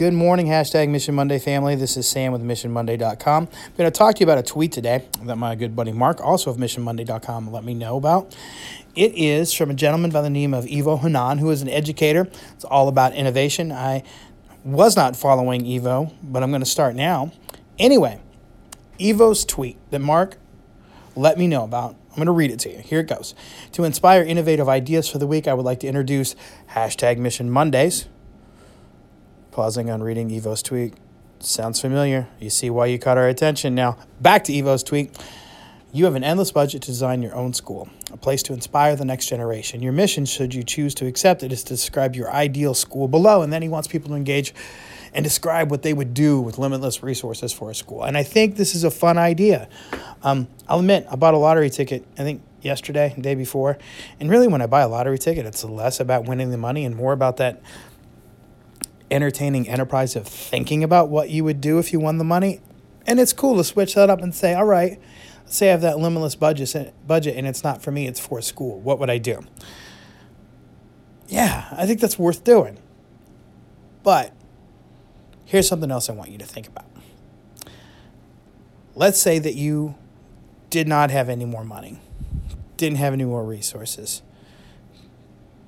Good morning, hashtag Mission Monday family. This is Sam with MissionMonday.com. I'm going to talk to you about a tweet today that my good buddy Mark, also of MissionMonday.com, let me know about. It is from a gentleman by the name of Ivo Hanan, who is an educator. It's all about innovation. I was not following Ivo, but I'm going to start now. Anyway, Ivo's tweet that Mark let me know about. I'm going to read it to you. Here it goes. To inspire innovative ideas for the week, I would like to introduce hashtag Mission Mondays. Pausing on reading Ivo's tweet. Sounds familiar. You see why you caught our attention. Now, back to Ivo's tweet. You have an endless budget to design your own school, a place to inspire the next generation. Your mission, should you choose to accept it, is to describe your ideal school below. And then he wants people to engage and describe what they would do with limitless resources for a school. And I think this is a fun idea. Um, I'll admit, I bought a lottery ticket, I think yesterday, the day before. And really, when I buy a lottery ticket, it's less about winning the money and more about that entertaining enterprise of thinking about what you would do if you won the money. And it's cool to switch that up and say, all right, say I have that limitless budget budget and it's not for me, it's for school. What would I do? Yeah, I think that's worth doing. But here's something else I want you to think about. Let's say that you did not have any more money, didn't have any more resources,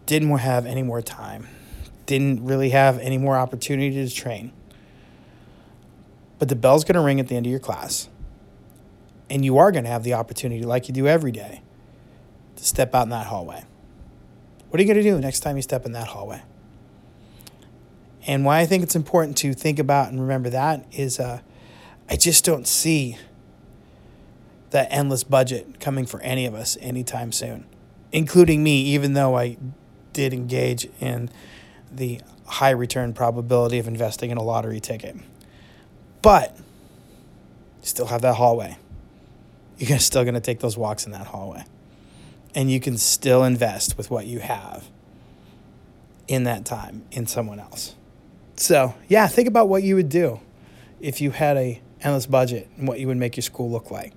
didn't have any more time, didn't really have any more opportunity to train. But the bell's going to ring at the end of your class and you are going to have the opportunity, like you do every day, to step out in that hallway. What are you going to do next time you step in that hallway? And why I think it's important to think about and remember that is uh, I just don't see that endless budget coming for any of us anytime soon, including me, even though I did engage in the high return probability of investing in a lottery ticket. But you still have that hallway you're still going to take those walks in that hallway. And you can still invest with what you have in that time in someone else. So, yeah, think about what you would do if you had a endless budget and what you would make your school look like.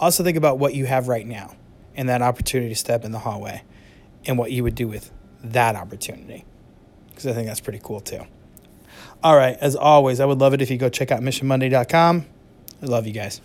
Also think about what you have right now and that opportunity step in the hallway and what you would do with that opportunity. Because I think that's pretty cool too. All right, as always, I would love it if you go check out missionmonday.com. I love you guys.